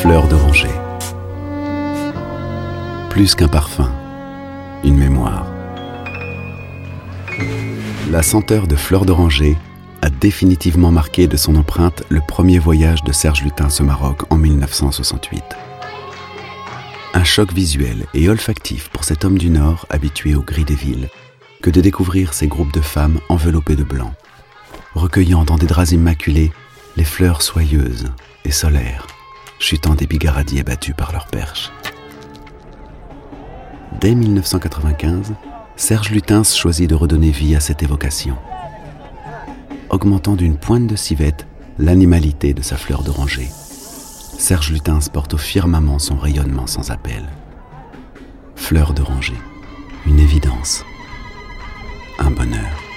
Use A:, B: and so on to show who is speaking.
A: Fleur d'oranger. Plus qu'un parfum, une mémoire. La senteur de fleur d'oranger a définitivement marqué de son empreinte le premier voyage de Serge Lutens au Maroc en 1968. Un choc visuel et olfactif pour cet homme du Nord habitué au gris des villes que de découvrir ces groupes de femmes enveloppées de blanc, recueillant dans des draps immaculés les fleurs soyeuses et solaires, chutant des bigaradiers battus par leurs perches. Dès 1995, Serge Lutens choisit de redonner vie à cette évocation, augmentant d'une pointe de civette l'animalité de sa fleur d'oranger. Serge Lutens porte au firmament son rayonnement sans appel. Fleur d'oranger, une évidence, un bonheur.